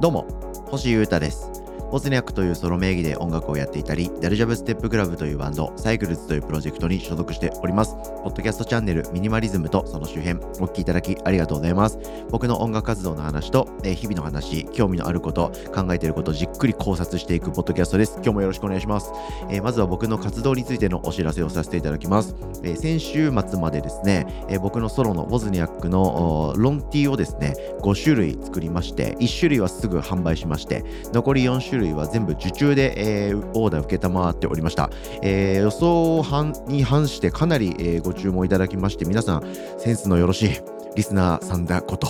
どうも星優太です。ボズニャックというソロ名義で音楽をやっていたり、ダルジャブステップクラブというバンド、サイクルズというプロジェクトに所属しております。ポッドキャストチャンネル、ミニマリズムとその周辺、お聞きいただきありがとうございます。僕の音楽活動の話と、え、日々の話、興味のあること、考えていることをじっくり考察していくポッドキャストです。今日もよろしくお願いします。え、まずは僕の活動についてのお知らせをさせていただきます。え、先週末までですね、え僕のソロのボズニャックのロンティーをですね、5種類作りまして、1種類はすぐ販売しまして、残り4種類は全部受注で、えー、オーダー受けたまっておりました。えー、予想に反してかなり、えー、ご注文いただきまして、皆さん、センスのよろしいリスナーさんだこと、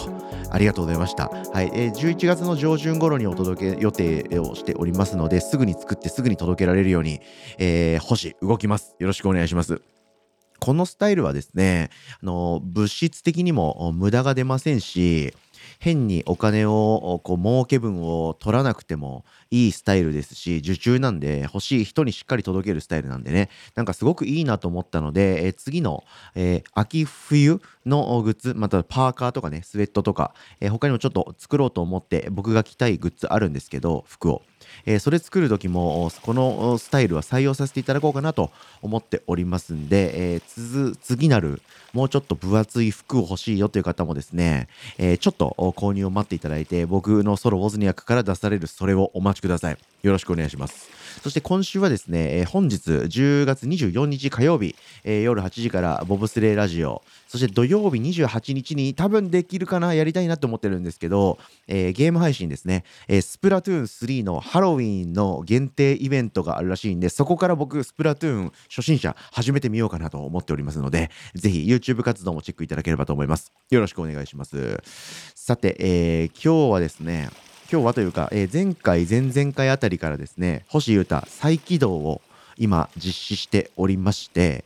ありがとうございました。はい、えー、11月の上旬頃にお届け予定をしておりますので、すぐに作ってすぐに届けられるように、えー、星動きます。よろしくお願いします。このスタイルはですね、あの物質的にも無駄が出ませんし、変にお金をこう儲け分を取らなくてもいいスタイルですし受注なんで欲しい人にしっかり届けるスタイルなんでね。なんかすごくいいなと思ったので、えー、次の、えー、秋冬のグッズまたパーカーとかねスウェットとか、えー、他にもちょっと作ろうと思って僕が着たいグッズあるんですけど服を。えー、それ作る時もこのスタイルは採用させていただこうかなと思っておりますんで、えー、次なるもうちょっと分厚い服を欲しいよという方もですね、えー、ちょっと購入を待っていただいて僕のソロウォズニアックから出されるそれをお待ちください。よろしくお願いします。そして今週はですね、えー、本日10月24日火曜日、えー、夜8時からボブスレーラジオ、そして土曜日28日に多分できるかな、やりたいなと思ってるんですけど、えー、ゲーム配信ですね、え、スプラトゥーン3のハロウィンの限定イベントがあるらしいんで、そこから僕、スプラトゥーン初心者始めてみようかなと思っておりますので、ぜひ YouTube 活動もチェックいただければと思います。よろしくお願いします。さて、えー、今日はですね、今日はというか、えー、前回前々回あたりからですね星優太再起動を今実施しておりまして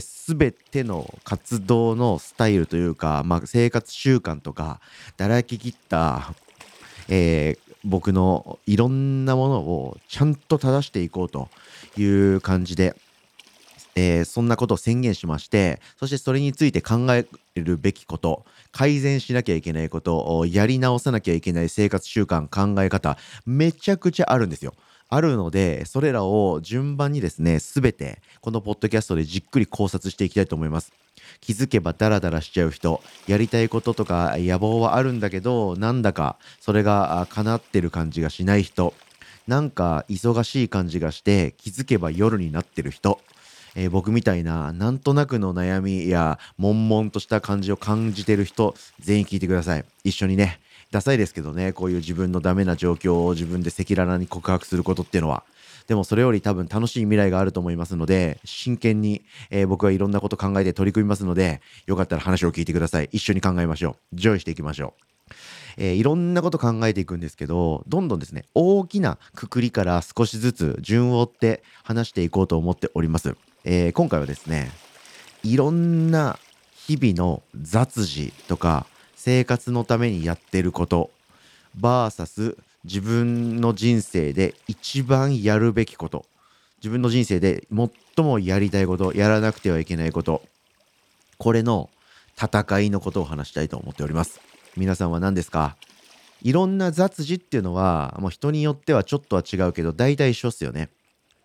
すべ、えー、ての活動のスタイルというか、まあ、生活習慣とかだらけきった、えー、僕のいろんなものをちゃんと正していこうという感じでえー、そんなことを宣言しましてそしてそれについて考えるべきこと改善しなきゃいけないことやり直さなきゃいけない生活習慣考え方めちゃくちゃあるんですよ。あるのでそれらを順番にですね全てこのポッドキャストでじっくり考察していきたいと思います。気づけばダラダラしちゃう人やりたいこととか野望はあるんだけどなんだかそれが叶ってる感じがしない人なんか忙しい感じがして気づけば夜になってる人えー、僕みたいななんとなくの悩みや悶々とした感じを感じてる人全員聞いてください。一緒にね。ダサいですけどねこういう自分のダメな状況を自分で赤裸々に告白することっていうのは。でもそれより多分楽しい未来があると思いますので真剣に、えー、僕はいろんなこと考えて取り組みますのでよかったら話を聞いてください。一緒に考えましょう。ジョイしていきましょう。えー、いろんなこと考えていくんですけどどんどんですね大きなくくりから少しずつ順を追って話していこうと思っております。えー、今回はですねいろんな日々の雑事とか生活のためにやってること VS 自分の人生で一番やるべきこと。自分の人生で最もやりたいことやらなくてはいけないこと。これの戦いのことを話したいと思っております。皆さんは何ですか？いろんな雑事っていうのはもう人によってはちょっとは違うけど大体一緒っすよね。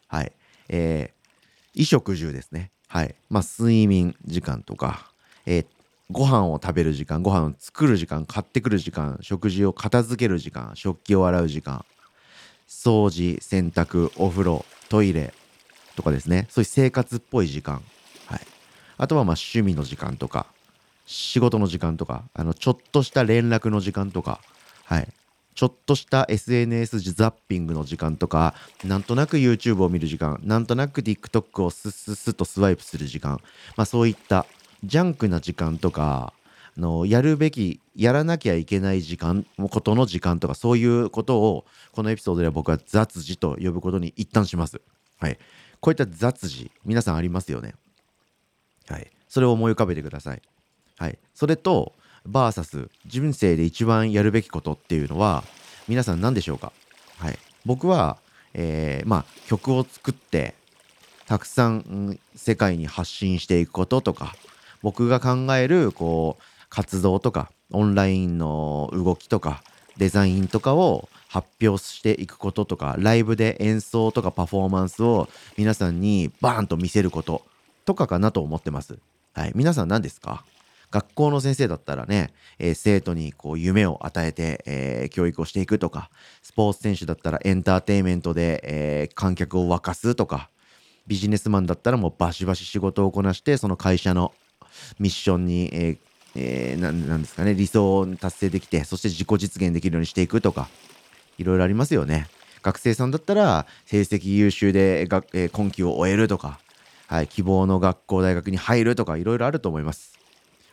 はい。え衣食住ですね。はい。まあ、睡眠時間とか、えー、ご飯を食べる時間、ご飯を作る時間、買ってくる時間、食事を片付ける時間、食器を洗う時間、掃除、洗濯、お風呂、トイレとかですね。そういう生活っぽい時間。はい。あとはまあ趣味の時間とか、仕事の時間とか、あの、ちょっとした連絡の時間とか、はい。ちょっとした SNS ザッピングの時間とか、なんとなく YouTube を見る時間、なんとなく TikTok をスッスッスッとスワイプする時間、まあそういったジャンクな時間とか、あのやるべき、やらなきゃいけない時間、ことの時間とか、そういうことを、このエピソードでは僕は雑事と呼ぶことに一旦します。はい。こういった雑事、皆さんありますよね。はい。それを思い浮かべてください。はい。それと、バーサス人生で一番やるべきことっていうのは皆さん何でしょうか？はい僕は、えー、まあ曲を作ってたくさん、世界に発信していくこととか僕が考えるこう活動とかオンラインの動きとかデザインとかを発表していくこととかライブで演奏とかパフォーマンスを皆さんにバーンと見せることとかかなと思ってます。はい、皆さん何ですか？学校の先生だったらね、えー、生徒にこう夢を与えて、えー、教育をしていくとかスポーツ選手だったらエンターテインメントで、えー、観客を沸かすとかビジネスマンだったらもうバシバシ仕事をこなしてその会社のミッションに、えーえー、なんですかね理想を達成できてそして自己実現できるようにしていくとかいろいろありますよね。学生さんだったら成績優秀で学、えー、今期を終えるとか、はい、希望の学校大学に入るとかいろいろあると思います。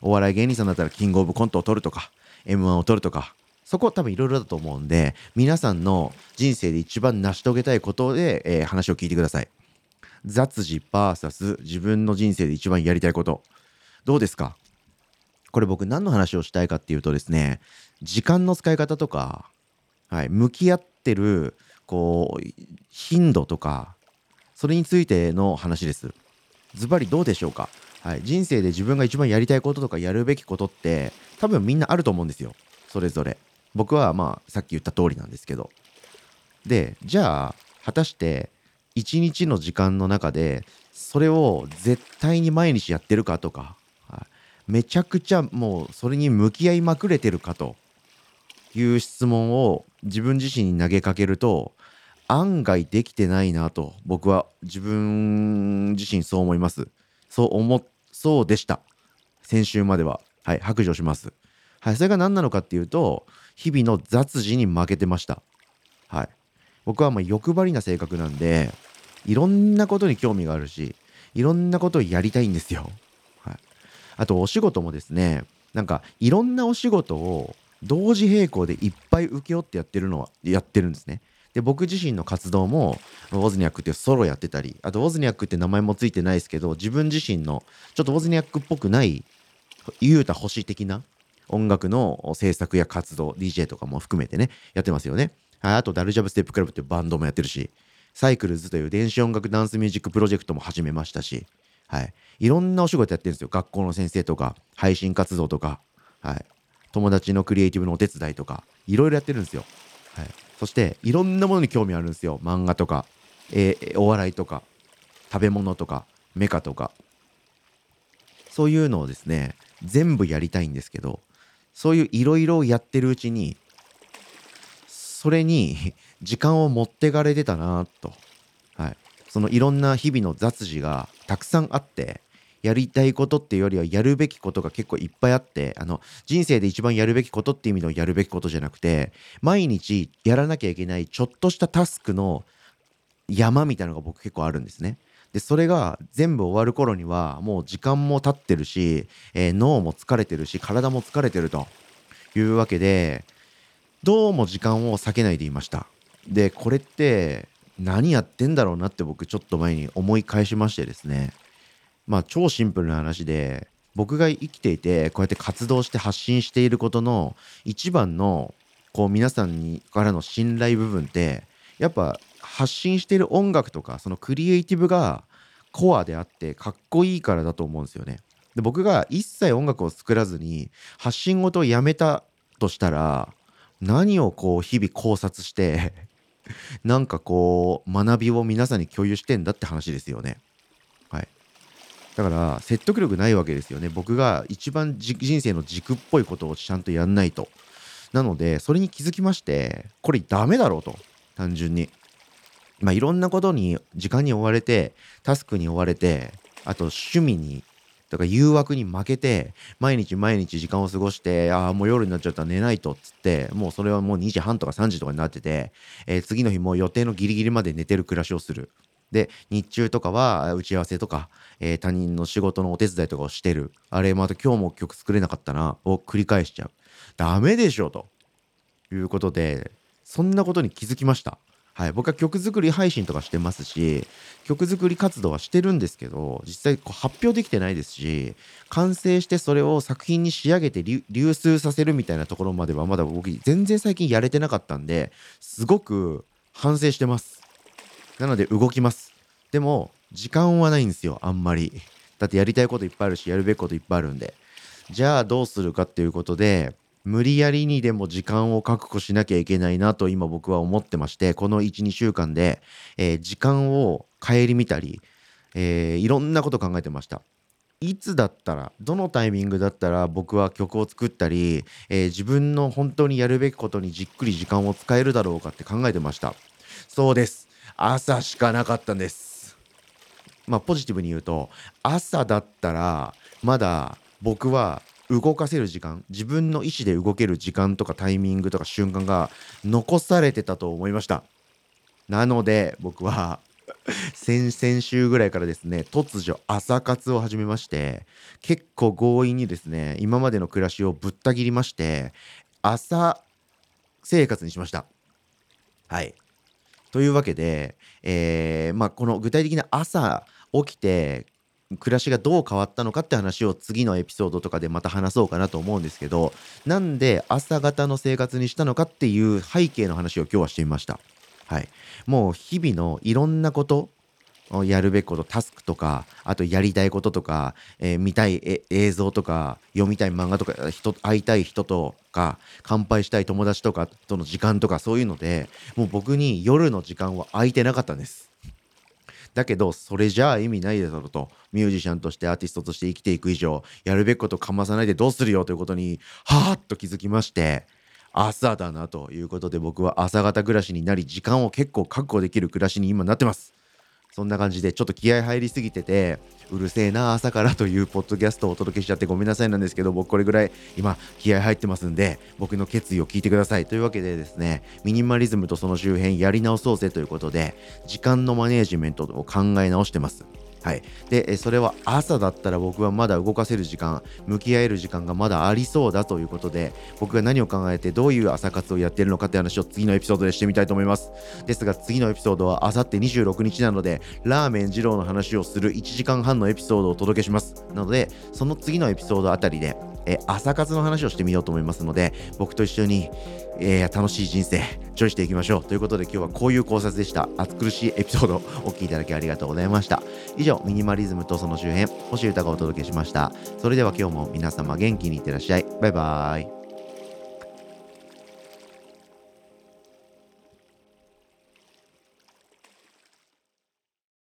お笑い芸人さんだったらキングオブコントを取るとか M1 を取るとかそこ多分いろいろだと思うんで皆さんの人生で一番成し遂げたいことで、えー、話を聞いてください。雑事 VS 自分の人生で一番やりたいことどうですか？これ僕何の話をしたいかっていうとですね時間の使い方とかはい、向き合ってるこう頻度とかそれについての話です。ズバリどうでしょうか、はい、人生で自分が一番やりたいこととかやるべきことって多分みんなあると思うんですよそれぞれ。僕はまあさっき言った通りなんですけど。でじゃあ果たして一日の時間の中でそれを絶対に毎日やってるかとか、めちゃくちゃもうそれに向き合いまくれてるかと。いう質問を自分自身に投げかけると案外できてないなと僕は自分自身そう思います。そう思そうでした。先週までは。はい白状します。はいそれが何なのかっていうと日々の雑事に負けてました。はい。僕はまあ欲張りな性格なんでいろんなことに興味があるしいろんなことをやりたいんですよ、あとお仕事もですねなんかいろんなお仕事を同時並行でいっぱい請け負ってやってるのはやってるんですね。で僕自身の活動もウォズニャックっていうソロやってたりあとウォズニャックって名前もついてないですけど自分自身のちょっとウォズニャックっぽくない言うた星的な音楽の制作や活動 DJ とかも含めてねやってますよね。はい、あとダルジャブステップクラブっていうバンドもやってるしサイクルズという電子音楽ダンスミュージックプロジェクトも始めましたし、はい、いろんなお仕事やってるんですよ。学校の先生とか配信活動とか、はい、友達のクリエイティブのお手伝いとかいろいろやってるんですよ、はい、そしていろんなものに興味あるんですよ。漫画とか、えー、お笑いとか食べ物とかメカとか。そういうのをですね全部やりたいんですけどそういういろいろやってるうちにそれに時間を持ってかれてたなと、そのいろんな日々の雑事がたくさんあってやりたいことっていうよりはやるべきことが結構いっぱいあってあの人生で一番やるべきことっていう意味のやるべきことじゃなくて毎日やらなきゃいけないちょっとしたタスクの山みたいなのが僕結構あるんですね。でそれが全部終わる頃にはもう時間も経ってるし、えー、脳も疲れてるし体も疲れてるというわけでどうも時間を避けないでいました。でこれって何やってんだろうなって僕ちょっと前に思い返しましてですねまあ超シンプルな話で僕が生きていてこうやって活動して発信していることの一番のこう皆さんにからの信頼部分ってやっぱ発信している音楽とかそのクリエイティブがコアであってかっこいいからだと思うんですよね。で僕が一切音楽を作らずに発信事をやめたとしたら何をこう日々考察して なんかこう学びを皆さんに共有してんだって話ですよね。はい。だから説得力ないわけですよね。僕が一番人生の軸っぽいことをちゃんとやんないと。なのでそれに気づきましてこれダメだろうと。単純に。まあいろんなことに時間に追われてタスクに追われてあと趣味にとか誘惑に負けて毎日毎日時間を過ごしてああもう夜になっちゃったら寝ないとっつってもうそれはもう2時半とか3時とかになってて、えー、次の日もう予定のギリギリまで寝てる暮らしをする。で日中とかは打ち合わせとか、えー、他人の仕事のお手伝いとかをしてる。あれまた今日も曲作れなかったなを繰り返しちゃう。ダメでしょということでそんなことに気づきました。はい、僕は曲作り配信とかしてますし曲作り活動はしてるんですけど実際こう発表できてないですし完成してそれを作品に仕上げて流通させるみたいなところまではまだ僕全然最近やれてなかったんですごく反省してますなので動きます。でも、時間はないんですよ、あんまり。だってやりたいこといっぱいあるし、やるべきこといっぱいあるんで。じゃあどうするかっていうことで、無理やりにでも時間を確保しなきゃいけないなと今僕は思ってましてこの12週間で、えー、時間を顧みたり、えー、いろんなこと考えてました。いつだったらどのタイミングだったら僕は曲を作ったり、えー、自分の本当にやるべきことにじっくり時間を使えるだろうかって考えてました。そうです。朝しかなかったんです。まあポジティブに言うと朝だったらまだ僕は動かせる時間自分の意思で動ける時間とかタイミングとか瞬間が残されてたと思いました。なので僕は 先々週ぐらいからですね突如朝活を始めまして結構強引にですね今までの暮らしをぶった切りまして朝生活にしました。はい。というわけで、えー、まあ、この具体的な朝起きて暮らしがどう変わったのかって話を次のエピソードとかでまた話そうかなと思うんですけどなんで朝方の生活にしたのかっていう背景の話を今日はしてみました。はい、もう日々のいろんなことをやるべきことタスクとかあとやりたいこととか、えー、見たい映像とか読みたい漫画とか人会いたい人とか乾杯したい友達とかとの時間とかそういうのでもう僕に夜の時間は空いてなかったんです。だけどそれじゃあ意味ないだろうと。ミュージシャンとしてアーティストとして生きていく以上やるべきことかまさないでどうするよということにはーっと気づきまして朝だなということで僕は朝方暮らしになり時間を結構確保できる暮らしに今なってます。そんな感じでちょっと気合入りすぎててうるせえな朝からというポッドキャストをお届けしちゃってごめんなさいなんですけど僕これぐらい今気合入ってますんで僕の決意を聞いてください。というわけでですねミニマリズムとその周辺やり直そうぜということで時間のマネージメントを考え直してます。はい、でそれは朝だったら僕はまだ動かせる時間向き合える時間がまだありそうだということで僕が何を考えてどういう朝活をやっているのかって話を次のエピソードでしてみたいと思います。ですが次のエピソードはあさって26日なのでラーメン二郎の話をする1時間半のエピソードをお届けします。なのでその次のエピソードあたりでえ朝活の話をしてみようと思いますので僕と一緒に、え、楽しい人生チョイしていきましょう。ということで今日はこういう考察でした。暑苦しいエピソードお聴きいただきありがとうございました。以上ミニマリズムとその周辺星歌がお届けしました。それでは今日も皆様元気にいってらっしゃい。バイバーイ。